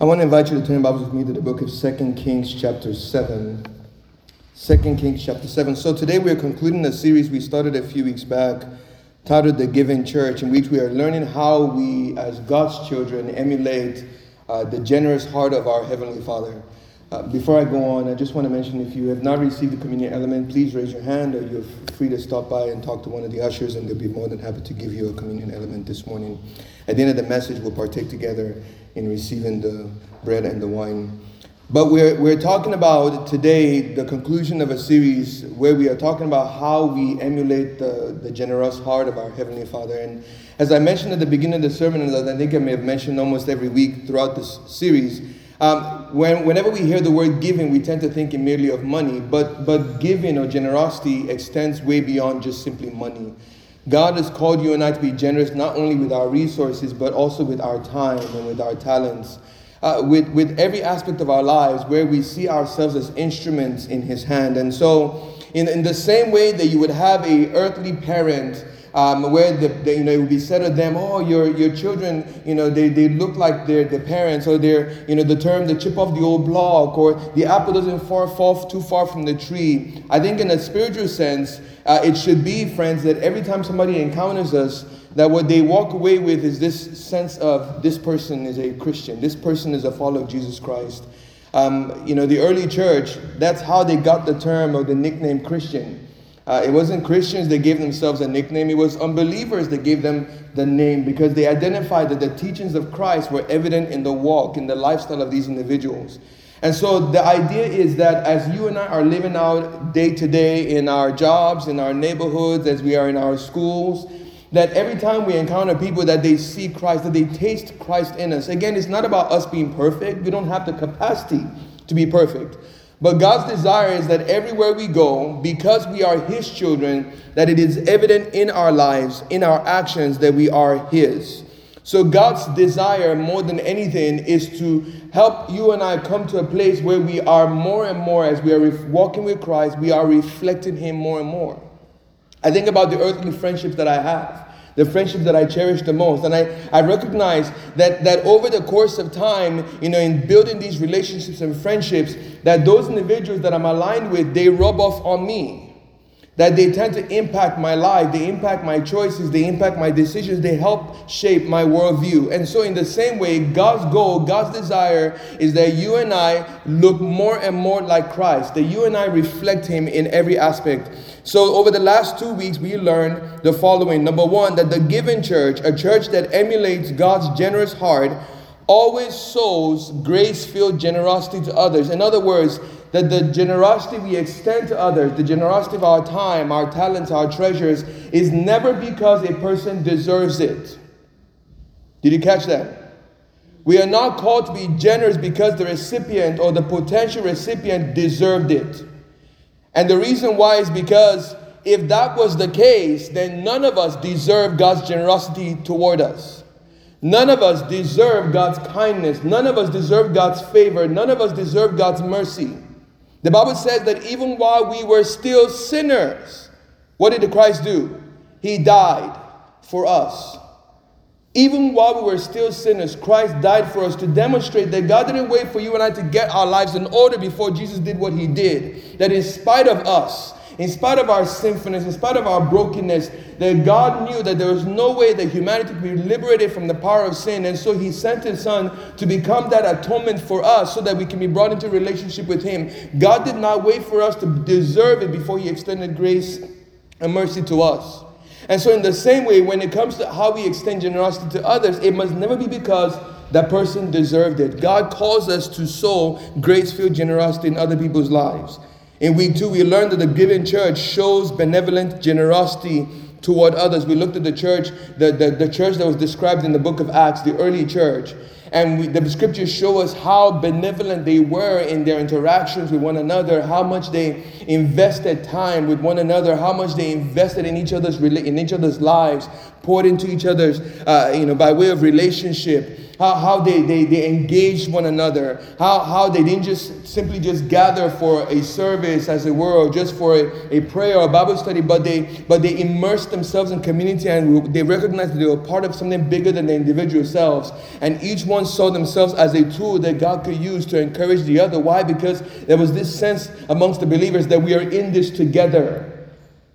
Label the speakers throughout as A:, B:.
A: I want to invite you to turn Bibles with me to the book of 2 Kings, chapter 7. 2 Kings, chapter 7. So today we are concluding a series we started a few weeks back titled The Giving Church, in which we are learning how we, as God's children, emulate uh, the generous heart of our Heavenly Father. Uh, before I go on, I just want to mention if you have not received the communion element, please raise your hand or you're free to stop by and talk to one of the ushers, and they'll be more than happy to give you a communion element this morning. At the end of the message, we'll partake together in receiving the bread and the wine. But we're, we're talking about today the conclusion of a series where we are talking about how we emulate the, the generous heart of our Heavenly Father. And as I mentioned at the beginning of the sermon, and I think I may have mentioned almost every week throughout this series, um, when, whenever we hear the word giving, we tend to think merely of money, but, but giving or generosity extends way beyond just simply money. God has called you and I to be generous not only with our resources, but also with our time and with our talents. Uh, with, with every aspect of our lives where we see ourselves as instruments in His hand. And so, in, in the same way that you would have a earthly parent um, where the, the, you know, it would be said of them, oh, your, your children, you know, they, they look like their, their parents, or they're, you know, the term, the chip off the old block, or the apple doesn't far, fall too far from the tree. I think in a spiritual sense, uh, it should be, friends, that every time somebody encounters us, that what they walk away with is this sense of this person is a Christian, this person is a follower of Jesus Christ. Um, you know, the early church, that's how they got the term or the nickname Christian. Uh, it wasn't Christians that gave themselves a nickname, it was unbelievers that gave them the name because they identified that the teachings of Christ were evident in the walk, in the lifestyle of these individuals. And so the idea is that as you and I are living out day to day in our jobs, in our neighborhoods, as we are in our schools, that every time we encounter people that they see Christ, that they taste Christ in us. Again, it's not about us being perfect. We don't have the capacity to be perfect. But God's desire is that everywhere we go, because we are His children, that it is evident in our lives, in our actions, that we are His. So, God's desire more than anything is to help you and I come to a place where we are more and more, as we are walking with Christ, we are reflecting Him more and more. I think about the earthly friendships that I have the friendship that I cherish the most. And I, I recognize that, that over the course of time, you know, in building these relationships and friendships, that those individuals that I'm aligned with, they rub off on me that they tend to impact my life, they impact my choices, they impact my decisions, they help shape my worldview. And so, in the same way, God's goal, God's desire is that you and I look more and more like Christ, that you and I reflect Him in every aspect. So, over the last two weeks, we learned the following number one, that the given church, a church that emulates God's generous heart, always sows grace filled generosity to others. In other words, that the generosity we extend to others, the generosity of our time, our talents, our treasures, is never because a person deserves it. Did you catch that? We are not called to be generous because the recipient or the potential recipient deserved it. And the reason why is because if that was the case, then none of us deserve God's generosity toward us. None of us deserve God's kindness. None of us deserve God's favor. None of us deserve God's mercy. The Bible says that even while we were still sinners, what did Christ do? He died for us. Even while we were still sinners, Christ died for us to demonstrate that God didn't wait for you and I to get our lives in order before Jesus did what he did. That in spite of us, in spite of our sinfulness, in spite of our brokenness, that God knew that there was no way that humanity could be liberated from the power of sin. And so He sent His Son to become that atonement for us so that we can be brought into relationship with Him. God did not wait for us to deserve it before He extended grace and mercy to us. And so, in the same way, when it comes to how we extend generosity to others, it must never be because that person deserved it. God calls us to sow grace filled generosity in other people's lives. In week two, we learned that the giving church shows benevolent generosity toward others. We looked at the church, the, the, the church that was described in the book of Acts, the early church. And we, the scriptures show us how benevolent they were in their interactions with one another, how much they invested time with one another, how much they invested in each other's in each other's lives, poured into each other's, uh, you know, by way of relationship how, how they, they, they engaged one another, how, how they didn't just simply just gather for a service, as it were, or just for a, a prayer or a Bible study, but they, but they immersed themselves in community and they recognized that they were part of something bigger than their individual selves. And each one saw themselves as a tool that God could use to encourage the other. Why? Because there was this sense amongst the believers that we are in this together.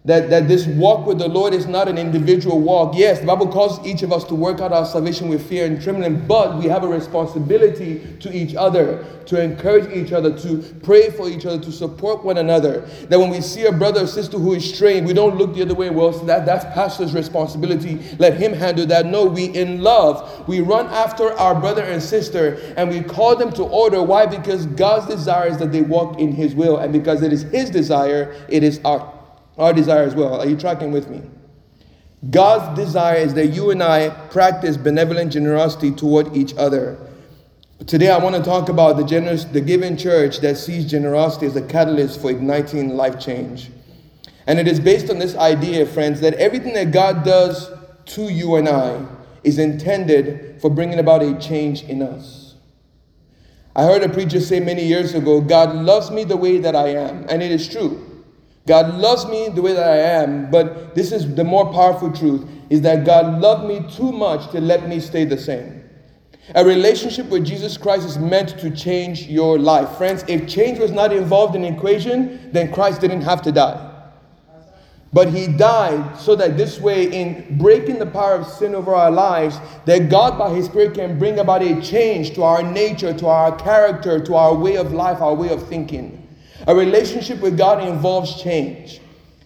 A: That, that this walk with the Lord is not an individual walk. Yes, the Bible calls each of us to work out our salvation with fear and trembling, but we have a responsibility to each other, to encourage each other, to pray for each other, to support one another. That when we see a brother or sister who is strained, we don't look the other way. Well, so that, that's pastor's responsibility. Let him handle that. No, we in love, we run after our brother and sister and we call them to order. Why? Because God's desire is that they walk in his will, and because it is his desire, it is our our desire as well. Are you tracking with me? God's desire is that you and I practice benevolent generosity toward each other. Today, I want to talk about the generous, the giving church that sees generosity as a catalyst for igniting life change. And it is based on this idea, friends, that everything that God does to you and I is intended for bringing about a change in us. I heard a preacher say many years ago, God loves me the way that I am. And it is true. God loves me the way that I am, but this is the more powerful truth is that God loved me too much to let me stay the same. A relationship with Jesus Christ is meant to change your life. Friends, if change was not involved in the equation, then Christ didn't have to die. But he died so that this way, in breaking the power of sin over our lives, that God by his Spirit can bring about a change to our nature, to our character, to our way of life, our way of thinking. A relationship with God involves change.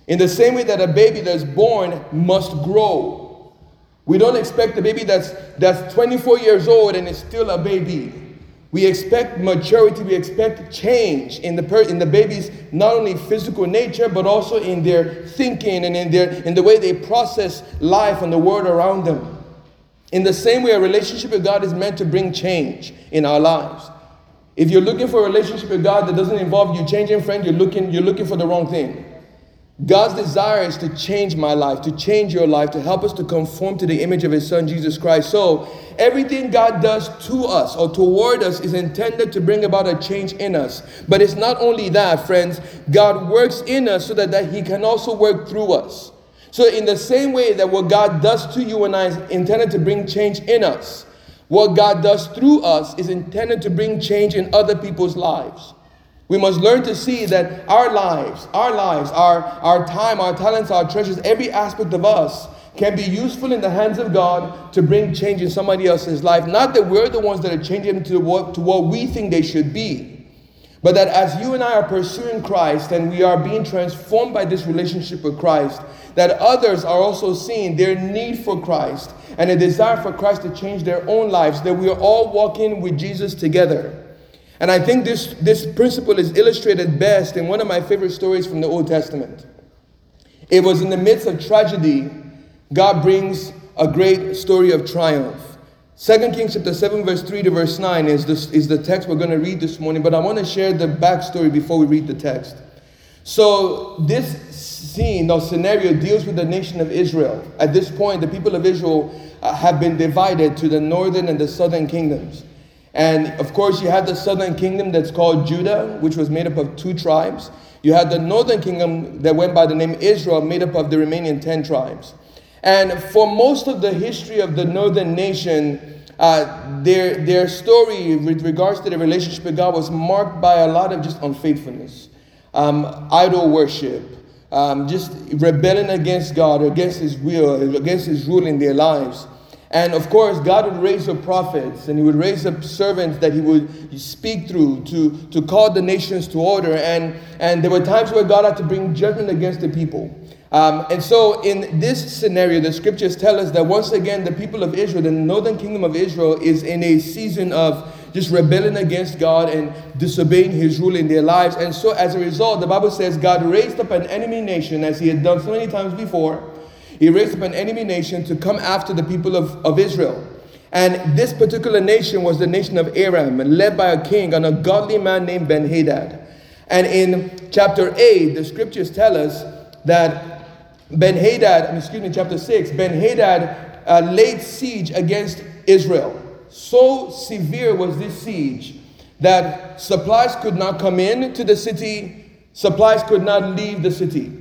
A: In the same way that a baby that's born must grow. We don't expect a baby that's, that's 24 years old and is still a baby. We expect maturity, we expect change in the, per- in the baby's not only physical nature, but also in their thinking and in, their, in the way they process life and the world around them. In the same way, a relationship with God is meant to bring change in our lives. If you're looking for a relationship with God that doesn't involve you changing friends, you're looking, you're looking for the wrong thing. God's desire is to change my life, to change your life, to help us to conform to the image of His Son, Jesus Christ. So, everything God does to us or toward us is intended to bring about a change in us. But it's not only that, friends, God works in us so that, that He can also work through us. So, in the same way that what God does to you and I is intended to bring change in us, what God does through us is intended to bring change in other people's lives. We must learn to see that our lives, our lives, our, our time, our talents, our treasures, every aspect of us can be useful in the hands of God to bring change in somebody else's life. Not that we're the ones that are changing them to what, to what we think they should be, but that as you and I are pursuing Christ and we are being transformed by this relationship with Christ, that others are also seeing their need for Christ and a desire for Christ to change their own lives, that we are all walking with Jesus together. And I think this, this principle is illustrated best in one of my favorite stories from the Old Testament. It was in the midst of tragedy, God brings a great story of triumph. 2 Kings chapter 7, verse 3 to verse 9 is, this, is the text we're going to read this morning, but I want to share the backstory before we read the text. So, this scene scenario deals with the nation of Israel. At this point, the people of Israel uh, have been divided to the northern and the southern kingdoms. And of course, you had the southern kingdom that's called Judah, which was made up of two tribes. You had the northern kingdom that went by the name Israel, made up of the remaining 10 tribes. And for most of the history of the northern nation, uh, their, their story with regards to the relationship with God was marked by a lot of just unfaithfulness, um, idol worship, um, just rebelling against God, against His will, against His rule in their lives. And of course, God would raise up prophets and He would raise up servants that He would speak through to, to call the nations to order. And, and there were times where God had to bring judgment against the people. Um, and so, in this scenario, the scriptures tell us that once again, the people of Israel, the northern kingdom of Israel, is in a season of just rebelling against God and disobeying his rule in their lives. And so, as a result, the Bible says God raised up an enemy nation, as he had done so many times before. He raised up an enemy nation to come after the people of, of Israel. And this particular nation was the nation of Aram, led by a king and a godly man named Ben Hadad. And in chapter 8, the scriptures tell us that Ben Hadad, excuse me, chapter 6, Ben Hadad uh, laid siege against Israel. So severe was this siege that supplies could not come in to the city, supplies could not leave the city.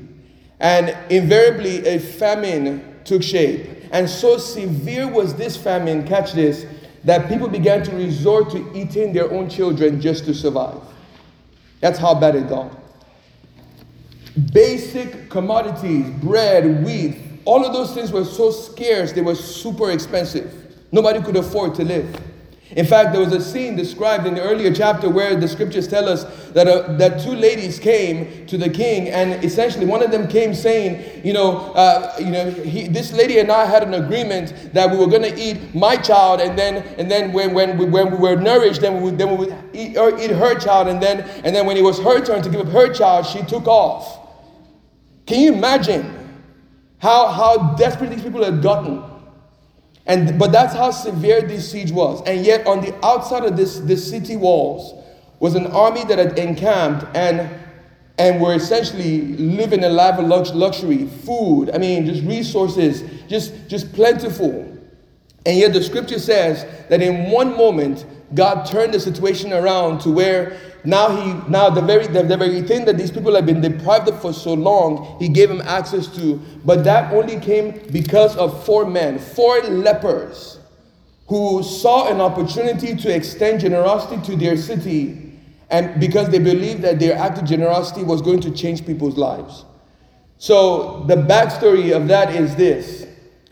A: And invariably, a famine took shape. And so severe was this famine, catch this, that people began to resort to eating their own children just to survive. That's how bad it got. Basic commodities, bread, wheat, all of those things were so scarce, they were super expensive. Nobody could afford to live. In fact, there was a scene described in the earlier chapter where the scriptures tell us that, uh, that two ladies came to the king, and essentially one of them came saying, You know, uh, you know he, this lady and I had an agreement that we were going to eat my child, and then, and then when, when, we, when we were nourished, then we would, then we would eat, or eat her child, and then, and then when it was her turn to give up her child, she took off. Can you imagine how, how desperate these people had gotten? And, but that's how severe this siege was. And yet, on the outside of this, this city walls was an army that had encamped and, and were essentially living a life of lux- luxury, food, I mean, just resources, just, just plentiful. And yet, the scripture says that in one moment, God turned the situation around to where now he now the very the, the very thing that these people have been deprived of for so long, he gave them access to. But that only came because of four men, four lepers, who saw an opportunity to extend generosity to their city, and because they believed that their act of generosity was going to change people's lives. So the backstory of that is this: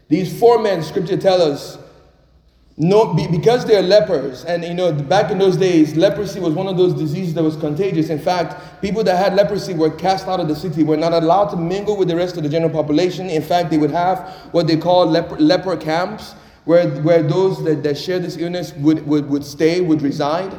A: these four men, Scripture tells us, no, because they are lepers, and you know, back in those days, leprosy was one of those diseases that was contagious. In fact, people that had leprosy were cast out of the city, were not allowed to mingle with the rest of the general population. In fact, they would have what they call leper, leper camps, where, where those that, that share this illness would, would, would stay, would reside.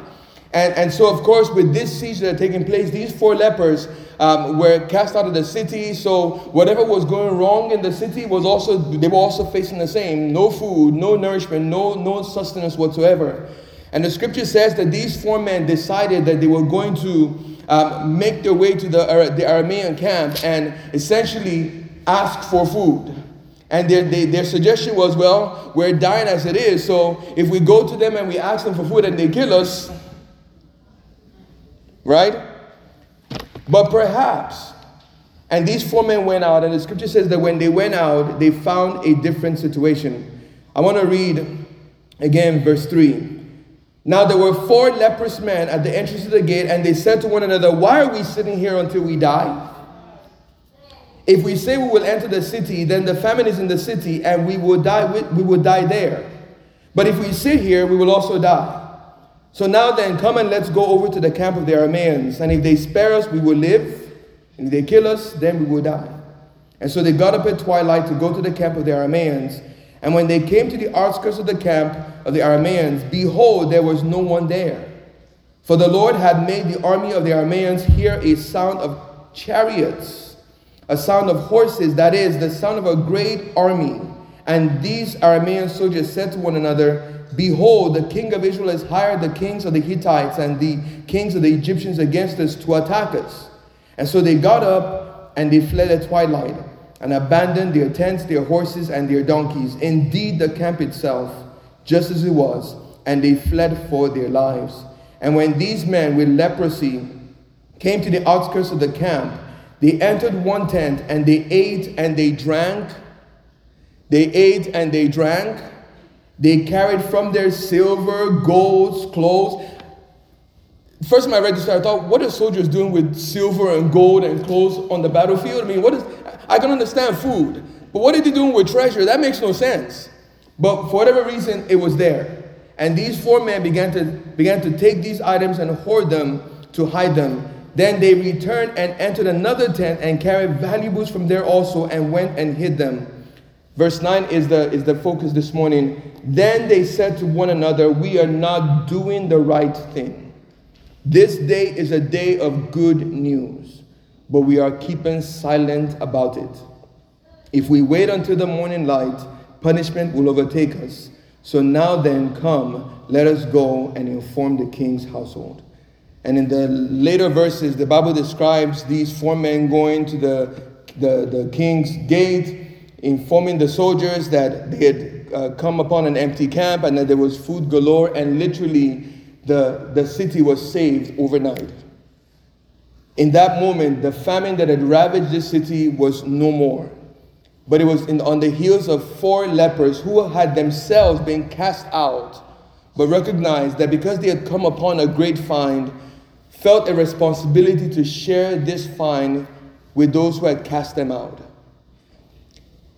A: And, and so, of course, with this siege that had taken place, these four lepers um, were cast out of the city. So whatever was going wrong in the city was also they were also facing the same: no food, no nourishment, no no sustenance whatsoever. And the scripture says that these four men decided that they were going to um, make their way to the, uh, the Aramean camp and essentially ask for food. And their, their suggestion was, well, we're dying as it is, so if we go to them and we ask them for food and they kill us, right? But perhaps, and these four men went out, and the scripture says that when they went out, they found a different situation. I want to read again verse 3. Now there were four leprous men at the entrance of the gate, and they said to one another, Why are we sitting here until we die? If we say we will enter the city, then the famine is in the city, and we will die, we will die there. But if we sit here, we will also die. So now then, come and let's go over to the camp of the Arameans. And if they spare us, we will live. And if they kill us, then we will die. And so they got up at twilight to go to the camp of the Arameans. And when they came to the outskirts of the camp of the Arameans, behold, there was no one there. For the Lord had made the army of the Arameans hear a sound of chariots, a sound of horses, that is, the sound of a great army. And these Aramean soldiers said to one another, Behold, the king of Israel has hired the kings of the Hittites and the kings of the Egyptians against us to attack us. And so they got up and they fled at twilight and abandoned their tents, their horses, and their donkeys. Indeed, the camp itself, just as it was, and they fled for their lives. And when these men with leprosy came to the outskirts of the camp, they entered one tent and they ate and they drank. They ate and they drank they carried from their silver, golds, clothes. First time I read this, I thought, what are soldiers doing with silver and gold and clothes on the battlefield? I mean, what is, I can understand food, but what are they doing with treasure? That makes no sense. But for whatever reason, it was there. And these four men began to, began to take these items and hoard them to hide them. Then they returned and entered another tent and carried valuables from there also and went and hid them. Verse 9 is the, is the focus this morning. Then they said to one another, We are not doing the right thing. This day is a day of good news, but we are keeping silent about it. If we wait until the morning light, punishment will overtake us. So now then, come, let us go and inform the king's household. And in the later verses, the Bible describes these four men going to the the, the king's gate, informing the soldiers that they had uh, come upon an empty camp and that there was food galore, and literally the, the city was saved overnight. In that moment, the famine that had ravaged the city was no more. But it was in, on the heels of four lepers who had themselves been cast out, but recognized that because they had come upon a great find, felt a responsibility to share this find with those who had cast them out.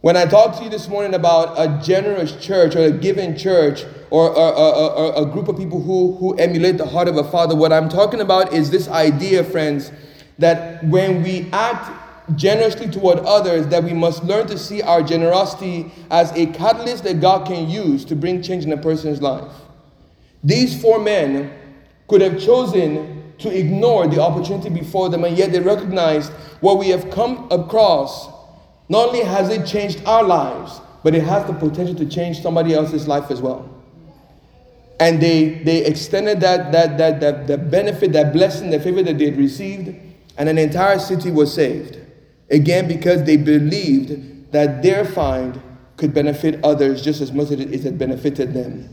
A: When I talk to you this morning about a generous church or a giving church or, a group of people who, who emulate the heart of a father, what I'm talking about is this idea, friends, that when we act generously toward others, that we must learn to see our generosity as a catalyst that God can use to bring change in a person's life. These four men could have chosen to ignore the opportunity before them, and yet they recognized what we have come across. Not only has it changed our lives, but it has the potential to change somebody else's life as well. And they, they extended that, that, that, that, that benefit, that blessing, the favor that they had received, and an entire city was saved. Again, because they believed that their find could benefit others just as much as it had benefited them.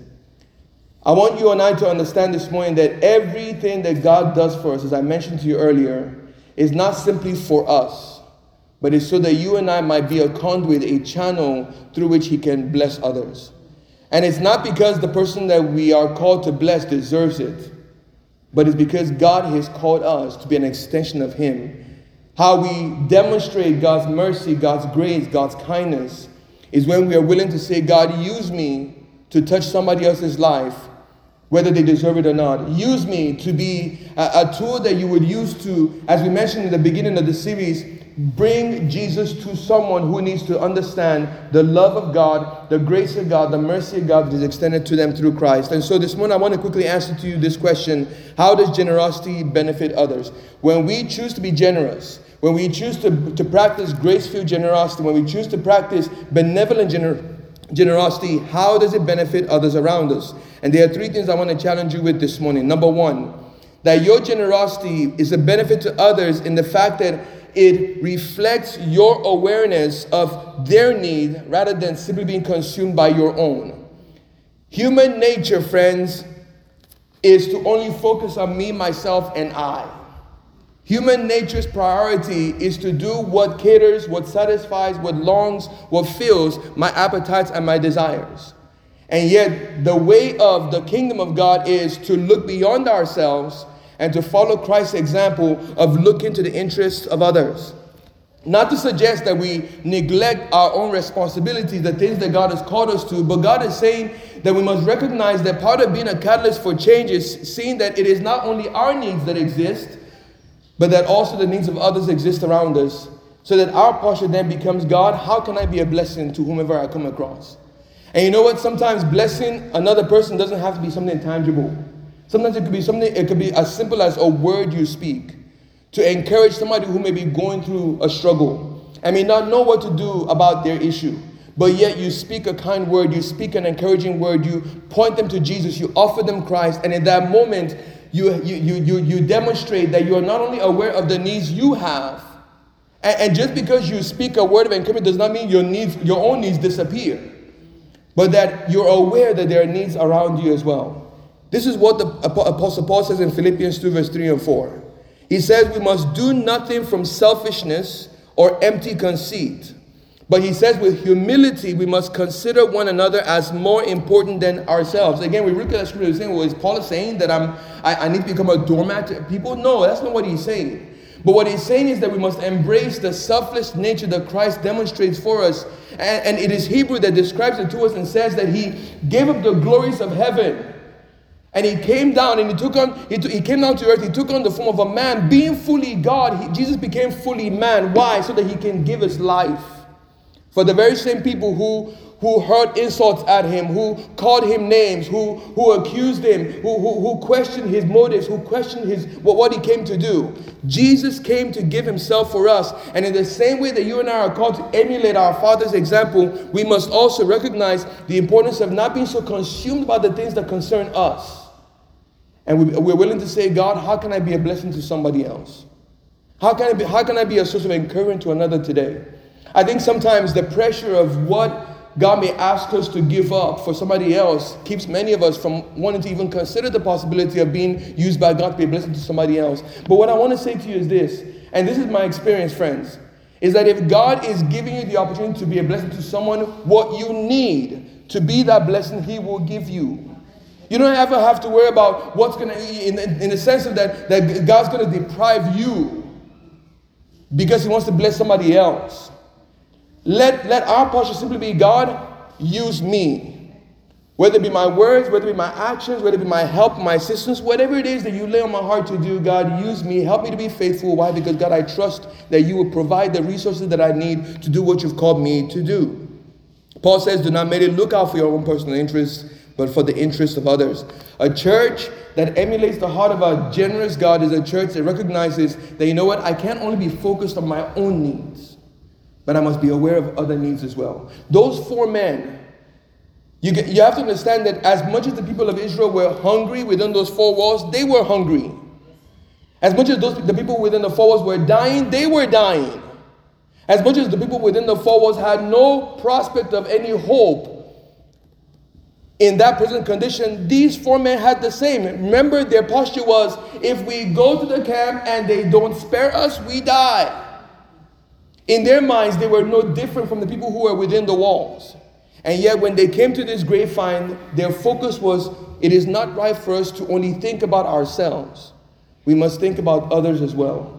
A: I want you and I to understand this morning that everything that God does for us, as I mentioned to you earlier, is not simply for us, but it's so that you and I might be a conduit, a channel through which He can bless others. And it's not because the person that we are called to bless deserves it, but it's because God has called us to be an extension of Him how we demonstrate God's mercy, God's grace, God's kindness is when we are willing to say, God, use me to touch somebody else's life, whether they deserve it or not. Use me to be a, a tool that you would use to, as we mentioned in the beginning of the series, bring Jesus to someone who needs to understand the love of God, the grace of God, the mercy of God that is extended to them through Christ. And so this morning I want to quickly answer to you this question How does generosity benefit others? When we choose to be generous, when we choose to, to practice grace filled generosity, when we choose to practice benevolent gener- generosity, how does it benefit others around us? And there are three things I want to challenge you with this morning. Number one, that your generosity is a benefit to others in the fact that it reflects your awareness of their need rather than simply being consumed by your own. Human nature, friends, is to only focus on me, myself, and I. Human nature's priority is to do what caters, what satisfies, what longs, what fills my appetites and my desires. And yet, the way of the kingdom of God is to look beyond ourselves and to follow Christ's example of looking to the interests of others. Not to suggest that we neglect our own responsibilities, the things that God has called us to, but God is saying that we must recognize that part of being a catalyst for change is seeing that it is not only our needs that exist, but that also the needs of others exist around us, so that our posture then becomes God, how can I be a blessing to whomever I come across? And you know what? Sometimes blessing another person doesn't have to be something tangible. Sometimes it could be something, it could be as simple as a word you speak to encourage somebody who may be going through a struggle and may not know what to do about their issue. But yet you speak a kind word, you speak an encouraging word, you point them to Jesus, you offer them Christ, and in that moment, you, you, you, you, demonstrate that you are not only aware of the needs you have, and, and just because you speak a word of encouragement does not mean your needs, your own needs disappear, but that you're aware that there are needs around you as well. This is what the Apostle Paul says in Philippians 2, verse 3 and 4. He says, We must do nothing from selfishness or empty conceit but he says, with humility, we must consider one another as more important than ourselves. Again, we look at that scripture saying, well, is Paul saying that I'm, I, I need to become a doormat to people? No, that's not what he's saying. But what he's saying is that we must embrace the selfless nature that Christ demonstrates for us. And, and it is Hebrew that describes it to us and says that he gave up the glories of heaven. And he came down and he took on, he, t- he came down to earth, he took on the form of a man, being fully God. He, Jesus became fully man. Why? So that he can give us life. For the very same people who, who heard insults at him, who called him names, who, who accused him, who, who, who questioned his motives, who questioned his, what, what he came to do. Jesus came to give himself for us. And in the same way that you and I are called to emulate our Father's example, we must also recognize the importance of not being so consumed by the things that concern us. And we, we're willing to say, God, how can I be a blessing to somebody else? How can, I be, how can I be a source of encouragement to another today? I think sometimes the pressure of what God may ask us to give up for somebody else keeps many of us from wanting to even consider the possibility of being used by God to be a blessing to somebody else. But what I want to say to you is this, and this is my experience, friends, is that if God is giving you the opportunity to be a blessing to someone, what you need to be that blessing, He will give you. You don't ever have to worry about what's going to, in, in the sense of that, that God's going to deprive you because He wants to bless somebody else. Let, let our posture simply be God, use me. Whether it be my words, whether it be my actions, whether it be my help, my assistance, whatever it is that you lay on my heart to do, God, use me. Help me to be faithful. Why? Because, God, I trust that you will provide the resources that I need to do what you've called me to do. Paul says, Do not merely look out for your own personal interests, but for the interests of others. A church that emulates the heart of a generous God is a church that recognizes that, you know what, I can't only be focused on my own needs, but I must be aware of other needs as well. Those four men you, get, you have to understand that as much as the people of Israel were hungry within those four walls, they were hungry. As much as those, the people within the four walls were dying, they were dying. As much as the people within the four walls had no prospect of any hope in that present condition, these four men had the same. Remember, their posture was if we go to the camp and they don't spare us, we die. In their minds, they were no different from the people who were within the walls. And yet, when they came to this grave find, their focus was it is not right for us to only think about ourselves, we must think about others as well.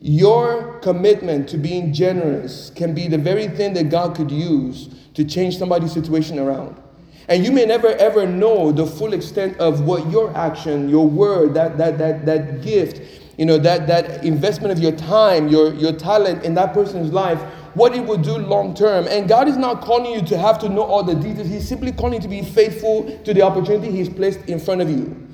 A: Your commitment to being generous can be the very thing that God could use to change somebody's situation around. And you may never ever know the full extent of what your action, your word, that, that, that, that gift, you know, that, that investment of your time, your, your talent in that person's life what it will do long term. And God is not calling you to have to know all the details. He's simply calling you to be faithful to the opportunity He's placed in front of you.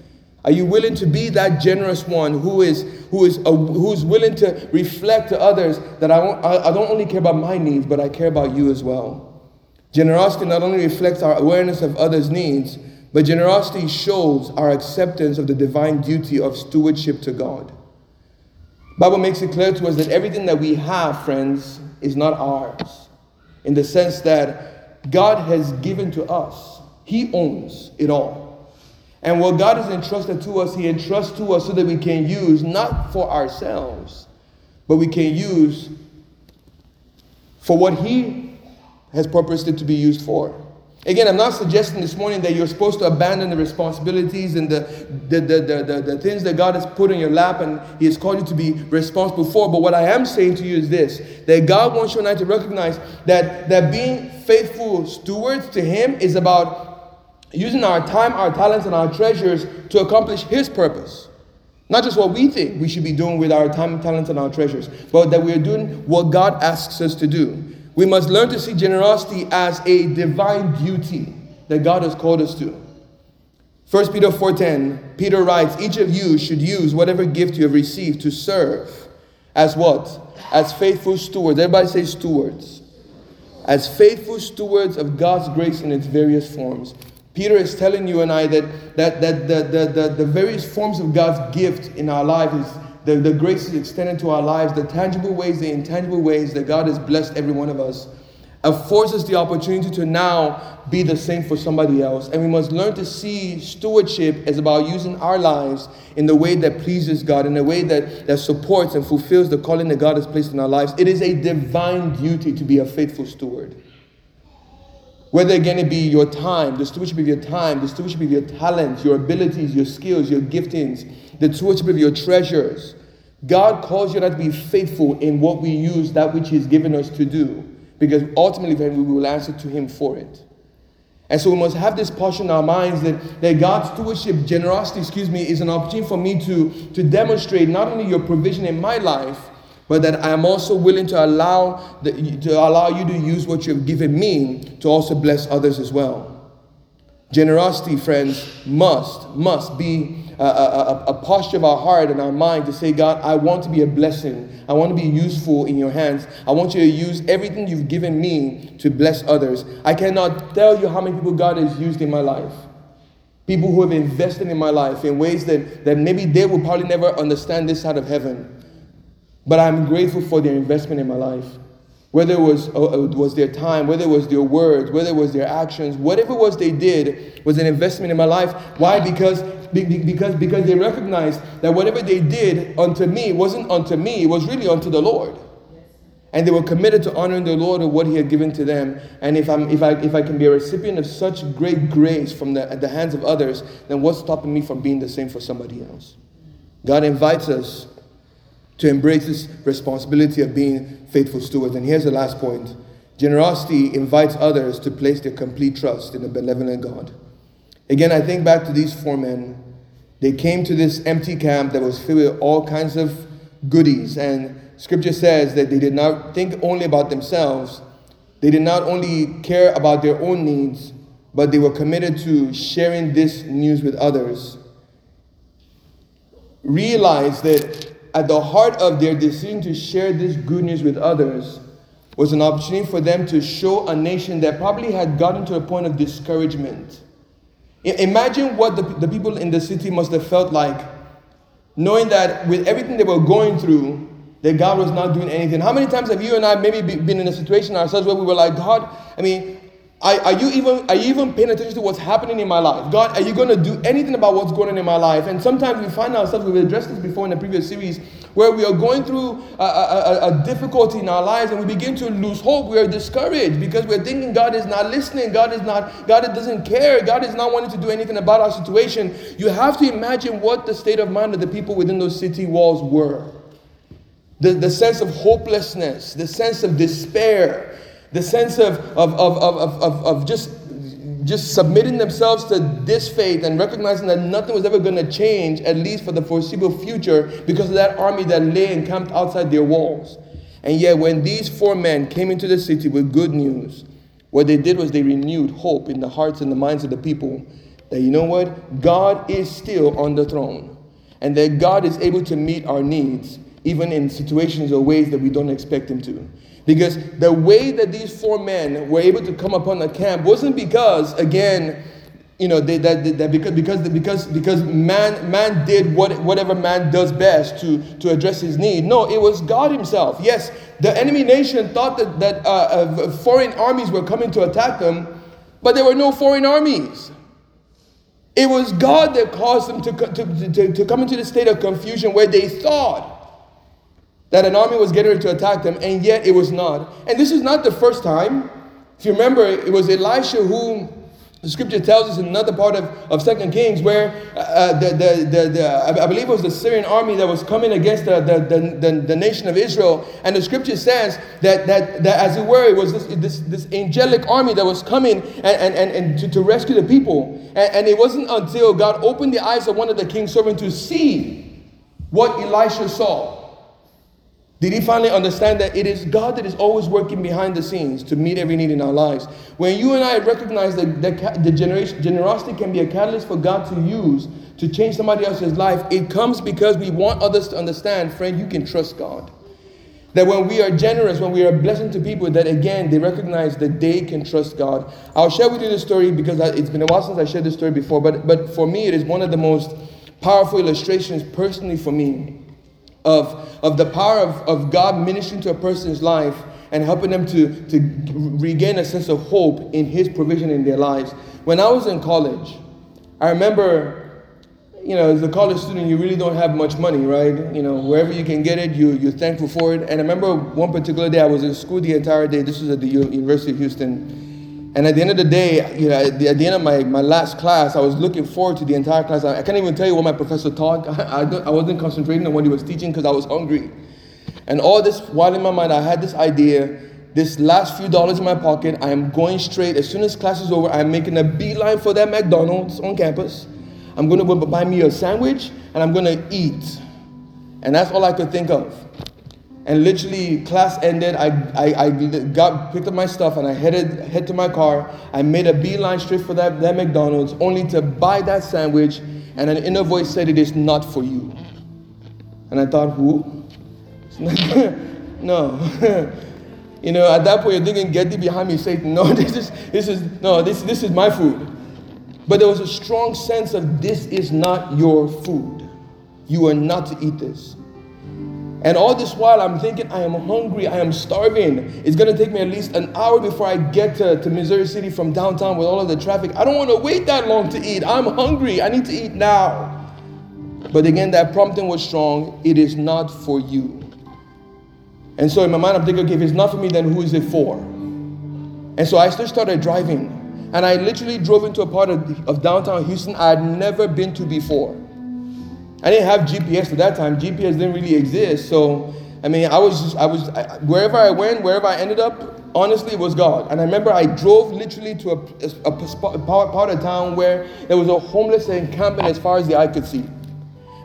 A: Are you willing to be that generous one who is who is a, who's willing to reflect to others that I, I, I don't only care about my needs, but I care about you as well? Generosity not only reflects our awareness of others' needs, but generosity shows our acceptance of the divine duty of stewardship to God. Bible makes it clear to us that everything that we have, friends, is not ours. In the sense that God has given to us. He owns it all. And what God has entrusted to us, He entrusts to us so that we can use not for ourselves, but we can use for what He has purposed it to be used for. Again, I'm not suggesting this morning that you're supposed to abandon the responsibilities and the, the, the, the, the, things that God has put in your lap and He has called you to be responsible for. But what I am saying to you is this that God wants you and I to recognize that, that being faithful stewards to Him is about using our time, our talents, and our treasures to accomplish His purpose. Not just what we think we should be doing with our time, talents, and our treasures, but that we are doing what God asks us to do. We must learn to see generosity as a divine duty that God has called us to. 1 Peter 4:10, Peter writes, "Each of you should use whatever gift you have received to serve as what? As faithful stewards." Everybody say stewards. As faithful stewards of God's grace in its various forms. Peter is telling you and I that, that, that the, the, the, the various forms of God's gift in our life is the, the grace is extended to our lives, the tangible ways, the intangible ways that God has blessed every one of us, affords us the opportunity to now be the same for somebody else. And we must learn to see stewardship as about using our lives in the way that pleases God, in a way that, that supports and fulfills the calling that God has placed in our lives. It is a divine duty to be a faithful steward. Whether again it be your time, the stewardship of your time, the stewardship of your talents, your abilities, your skills, your giftings, the stewardship of your treasures. God calls you to be faithful in what we use, that which He's given us to do, because ultimately we will answer to Him for it. And so we must have this posture in our minds that, that God's stewardship, generosity, excuse me, is an opportunity for me to, to demonstrate not only your provision in my life, but that I am also willing to allow, the, to allow you to use what you have given me to also bless others as well. Generosity, friends, must, must be a, a, a, posture of our heart and our mind to say, God, I want to be a blessing. I want to be useful in your hands. I want you to use everything you've given me to bless others. I cannot tell you how many people God has used in my life. People who have invested in my life in ways that, that maybe they will probably never understand this side of heaven. but I'm grateful for their investment in my life. Whether it was, uh, was their time, whether it was their words, whether it was their actions, whatever it was they did was an investment in my life. Why? Because, because, because they recognized that whatever they did unto me wasn't unto me, it was really unto the Lord and they were committed to honoring the Lord of what He had given to them. And if, I'm, if, I, if I can be a recipient of such great grace from the, at the hands of others, then what's stopping me from being the same for somebody else? God invites us to embrace this responsibility of being faithful stewards. And here's the last point generosity invites others to place their complete trust in a benevolent God. Again, I think back to these four men. They came to this empty camp that was filled with all kinds of goodies and Scripture says that they did not think only about themselves, they did not only care about their own needs, but they were committed to sharing this news with others. Realize that at the heart of their decision to share this good news with others was an opportunity for them to show a nation that probably had gotten to a point of discouragement. Imagine what the, the people in the city must have felt like, knowing that with everything they were going through, that God was not doing anything. How many times have you and I maybe been in a situation ourselves where we were like, God, I mean, are, are, you even are you even paying attention to what's happening in my life? God, are you going to do anything about what's going on in my life? And sometimes we find ourselves, we've addressed this before in the previous series, where we are going through a, a, a, difficulty in our lives and we begin to lose hope. We are discouraged because we're thinking God is not listening. God is not, God doesn't care. God is not wanting to do anything about our situation. You have to imagine what the state of mind of the people within those city walls were the, the sense of hopelessness, the sense of despair, the sense of, of, of, of, of, of just, just submitting themselves to this faith and recognizing that nothing was ever going to change, at least for the foreseeable future, because of that army that lay encamped outside their walls. And yet, when these four men came into the city with good news, what they did was they renewed hope in the hearts and the minds of the people that, you know what? God is still on the throne, and that God is able to meet our needs even in situations or ways that we don't expect him to. Because the way that these four men were able to come upon the camp wasn't because, again, you know, they, that, that because because because because man man did what whatever man does best to to address his need. No, it was God Himself. Yes, the enemy nation thought that that uh, uh, foreign armies were coming to attack them, but there were no foreign armies. It was God that caused them to, to, to, to come into the state of confusion where they thought that an army was getting ready to attack them, and yet it was not. And this is not the first time. If you remember, it was Elisha who the scripture tells us in another part of, of Second Kings where uh, uh the, the, the, the, I believe it was the Syrian army that was coming against the, the, the, the, nation of Israel. And the scripture says that, that, that as it were, it was this, this, this angelic army that was coming and, and, and, and to, to rescue the people. And, and it wasn't until God opened the eyes of one of the king's servants to see what Elisha saw did he finally understand that it is God that is always working behind the scenes to meet every need in our lives? When you and I recognize that the, generation, generosity can be a catalyst for God to use to change somebody else's life, it comes because we want others to understand, friend, you can trust God. That when we are generous, when we are blessing to people, that again, they recognize that they can trust God. I'll share with you the story because it's been a while since I shared this story before, but, but for me, it is one of the most powerful illustrations personally for me of, of the power of, of God ministering to a person's life and helping them to, to regain a sense of hope in His provision in their lives. When I was in college, I remember, you know, as a college student, you really don't have much money, right? You know, wherever you can get it, you, you're thankful for it. And I remember one particular day, I was in school the entire day. This was at the University of Houston. And at the end of the day, you know, at the, at the, end of my, my last class, I was looking forward to the entire class. I, I can't even tell you what my professor taught. I, I, I wasn't concentrating on what he was teaching because I was hungry. And all this while in my mind, I had this idea this last few dollars in my pocket, I am going straight. As soon as class is over, I'm making a beeline for that McDonald's on campus. I'm going to buy me a sandwich and I'm going to eat. And that's all I could think of. And literally, class ended. I, I, I got picked up my stuff and I headed head to my car. I made a beeline straight for that, that McDonald's, only to buy that sandwich. And an inner voice said, "It is not for you." And I thought, who? no. you know, at that point, you're thinking, "Get thee behind me, Satan!" No, this is this is no, this this is my food. But there was a strong sense of this is not your food. You are not to eat this. And all this while, I'm thinking, I am hungry, I am starving. It's gonna take me at least an hour before I get to, to Missouri City from downtown with all of the traffic. I don't wanna wait that long to eat. I'm hungry, I need to eat now. But again, that prompting was strong. It is not for you. And so in my mind, I'm thinking, okay, if it's not for me, then who is it for? And so I still started driving. And I literally drove into a part of, of downtown Houston I had never been to before. I didn't have GPS at that time. GPS didn't really exist. So, I mean, I was, just, I was, I, wherever I went, wherever I ended up, honestly, it was God. And I remember I drove literally to a, a, a part of town where there was a homeless encampment as far as the eye could see.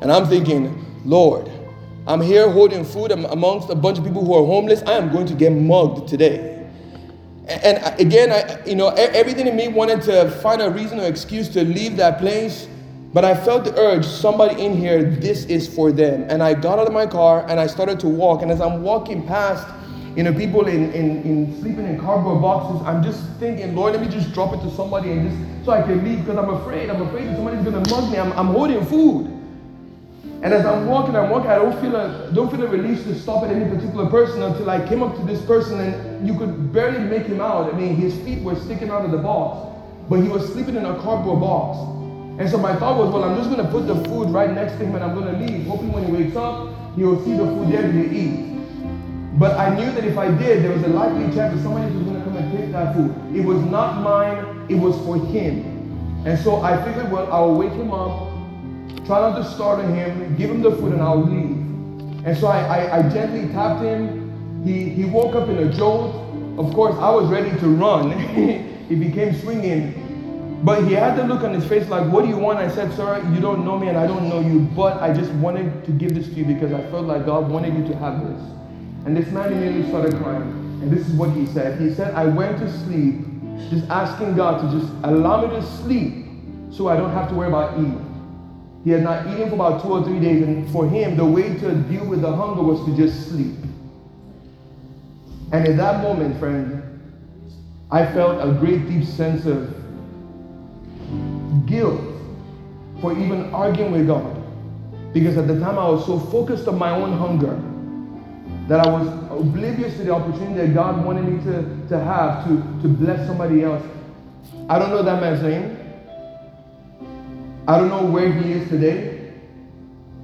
A: And I'm thinking, Lord, I'm here holding food I'm amongst a bunch of people who are homeless. I am going to get mugged today. And uh, again, I, you know, everything in me wanted to find a reason or excuse to leave that place. But I felt the urge, somebody in here, this is for them. And I got out of my car and I started to walk. And as I'm walking past, you know, people in, in, in sleeping in cardboard boxes, I'm just thinking, Lord, let me just drop it to somebody and just so I can leave because I'm afraid. I'm afraid that somebody's gonna mug me. I'm, I'm holding food. And as I'm walking, I'm walking, I don't feel a don't feel a release to stop at any particular person until I came up to this person and you could barely make him out. I mean, his feet were sticking out of the box, but he was sleeping in a cardboard box. And so my thought was, well, I'm just going to put the food right next to him and I'm going to leave. Hoping when he wakes up, he will see the food there to eat. But I knew that if I did, there was a likely chance that somebody was going to come and take that food. It was not mine, it was for him. And so I figured, well, I'll wake him up, try not to startle him, give him the food, and I'll leave. And so I, I, I gently tapped him. He, he woke up in a jolt. Of course, I was ready to run. he became swinging. But he had the look on his face like, What do you want? I said, Sir, you don't know me and I don't know you, but I just wanted to give this to you because I felt like God wanted you to have this. And this man immediately started crying. And this is what he said. He said, I went to sleep just asking God to just allow me to sleep so I don't have to worry about eating. He had not eaten for about two or three days, and for him, the way to deal with the hunger was to just sleep. And in that moment, friend, I felt a great deep sense of guilt for even arguing with God. Because at the time I was so focused on my own hunger that I was oblivious to the opportunity that God wanted me to, to have to, to bless somebody else. I don't know that man's name. I don't know where he is today.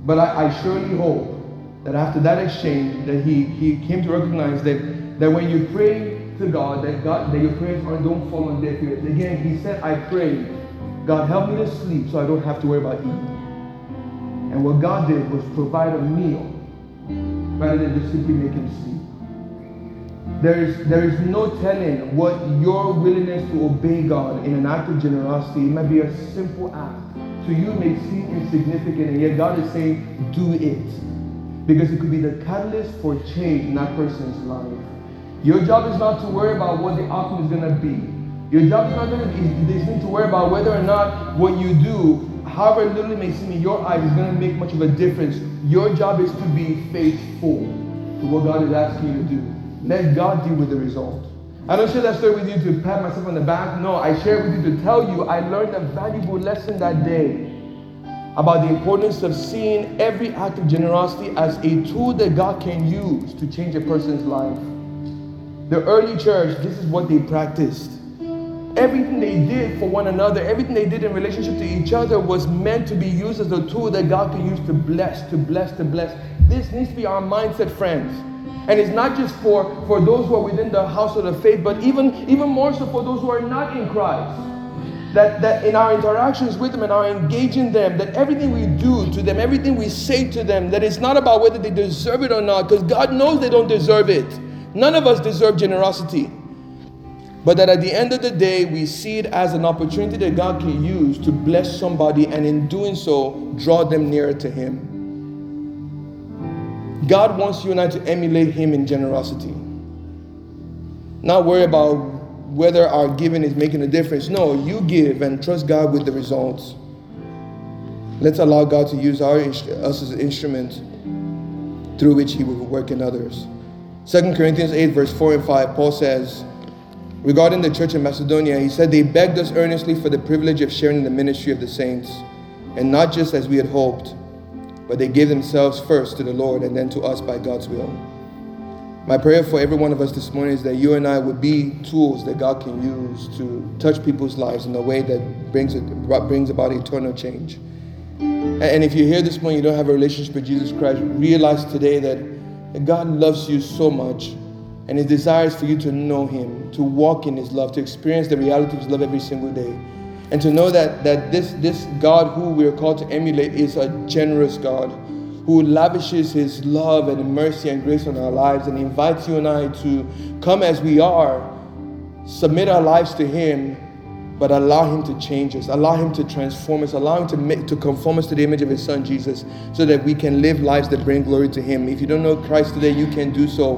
A: But I, I surely hope that after that exchange that he, he came to recognize that, that when you pray to God, that God that your prayers aren't don't fall on deaf ears. Again, he said, I pray God, help me to sleep so I don't have to worry about eating. And what God did was provide a meal rather than just simply make him sleep. There is, there is no telling what your willingness to obey God in an act of generosity, it might be a simple act. To you may seem insignificant, and yet God is saying, do it. Because it could be the catalyst for change in that person's life. Your job is not to worry about what the outcome is going to be. Your job is not going to be to worry about whether or not what you do, however little it may seem in your eyes, is going to make much of a difference. Your job is to be faithful to what God is asking you to do. Let God deal with the result. I don't share that story with you to pat myself on the back. No, I share it with you to tell you I learned a valuable lesson that day about the importance of seeing every act of generosity as a tool that God can use to change a person's life. The early church, this is what they practiced. Everything they did for one another, everything they did in relationship to each other was meant to be used as a tool that God can use to bless, to bless, to bless. This needs to be our mindset, friends. And it's not just for, for those who are within the household of the faith, but even, even more so for those who are not in Christ. That, that in our interactions with them and our engaging them, that everything we do to them, everything we say to them, that it's not about whether they deserve it or not, because God knows they don't deserve it. None of us deserve generosity. But that at the end of the day, we see it as an opportunity that God can use to bless somebody and in doing so, draw them nearer to Him. God wants you and I to emulate Him in generosity. Not worry about whether our giving is making a difference. No, you give and trust God with the results. Let's allow God to use our, us as an instrument through which He will work in others. 2 Corinthians 8, verse 4 and 5, Paul says, regarding the church in Macedonia, he said, They begged us earnestly for the privilege of sharing the ministry of the saints, and not just as we had hoped, but they gave themselves first to the Lord and then to us by God's will. My prayer for every one of us this morning is that you and I would be tools that God can use to touch people's lives in a way that brings, it, brings about eternal change. And if you're here this morning, you don't have a relationship with Jesus Christ, realize today that God loves you so much and His desire is for you to know Him, to walk in His love, to experience the reality of His love every single day. And to know that, that this, this God who we are called to emulate is a generous God who lavishes his love and mercy and grace on our lives and invites you and I to come as we are, submit our lives to him, but allow him to change us, allow him to transform us, allow him to make, to conform us to the image of his son Jesus so that we can live lives that bring glory to him. If you don't know Christ today, you can do so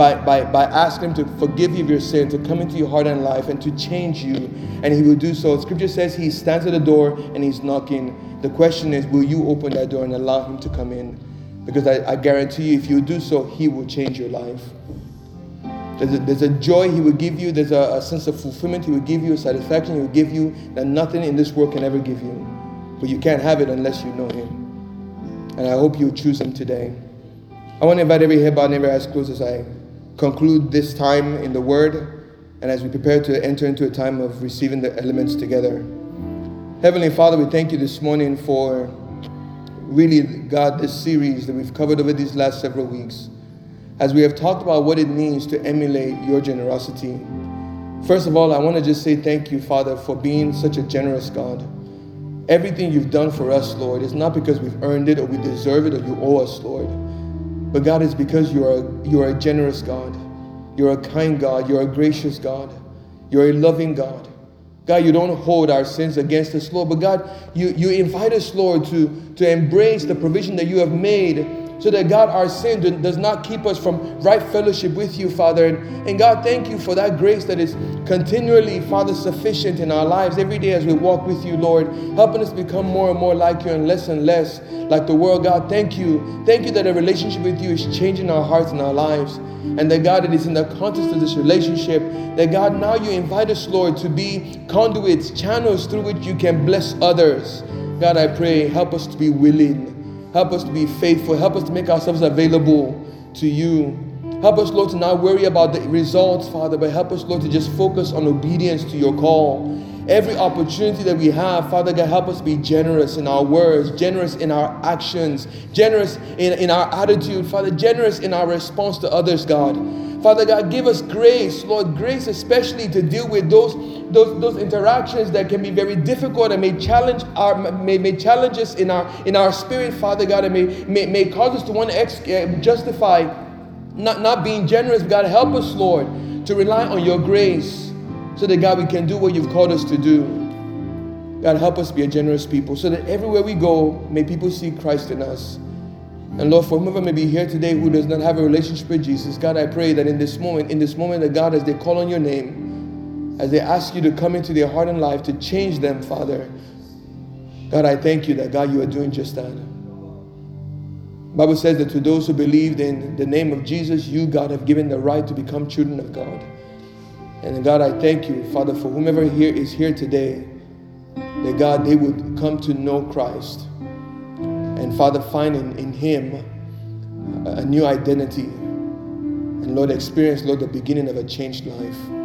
A: by, by, by asking him to forgive you of your sin, to come into your heart and life, and to change you. And he will do so. Scripture says he stands at the door and he's knocking. The question is, will you open that door and allow him to come in? Because I, I guarantee you, if you do so, he will change your life. There's a, there's a joy he will give you, there's a, a sense of fulfillment he will give you, a satisfaction he will give you that nothing in this world can ever give you. But you can't have it unless you know him. And I hope you choose him today. I want to invite every head bowed and every eyes closed as I conclude this time in the Word and as we prepare to enter into a time of receiving the elements together. Heavenly Father, we thank you this morning for really, God, this series that we've covered over these last several weeks. As we have talked about what it means to emulate your generosity. First of all, I want to just say thank you, Father, for being such a generous God. Everything you've done for us, Lord, is not because we've earned it or we deserve it or you owe us, Lord. But God, it's because you are, you are a generous God. You're a kind God. You're a gracious God. You're a loving God. God, you don't hold our sins against us, Lord. But God, you, you invite us, Lord, to, to embrace the provision that you have made so that God, our sin does not keep us from right fellowship with you, Father. And, and God, thank you for that grace that is continually, Father, sufficient in our lives every day as we walk with you, Lord, helping us become more and more like you and less and less like the world. God, thank you. Thank you that a relationship with you is changing our hearts and our lives. And that God, it is in the context of this relationship that God, now you invite us, Lord, to be conduits, channels through which you can bless others. God, I pray, help us to be willing. Help us to be faithful. Help us to make ourselves available to you. Help us, Lord, to not worry about the results, Father, but help us, Lord, to just focus on obedience to your call. Every opportunity that we have, Father God, help us be generous in our words, generous in our actions, generous in, in our attitude, Father, generous in our response to others, God. Father God, give us grace, Lord, grace especially to deal with those, those, those interactions that can be very difficult and may challenge our may, may challenge us in our in our spirit, Father God, and may, may, may cause us to want to ex- uh, justify not, not being generous. God, help us, Lord, to rely on your grace so that, God, we can do what you've called us to do. God, help us be a generous people so that everywhere we go, may people see Christ in us. And Lord, for whomever may be here today who does not have a relationship with Jesus, God, I pray that in this moment, in this moment that God, as they call on your name, as they ask you to come into their heart and life to change them, Father, God, I thank you that, God, you are doing just that. Bible says that to those who believed in the name of Jesus, you, God, have given the right to become children of God. And God, I thank you, Father, for whomever here is here today, that God, they would come to know Christ. And Father, find in, in Him a, a new identity. And Lord, experience, Lord, the beginning of a changed life.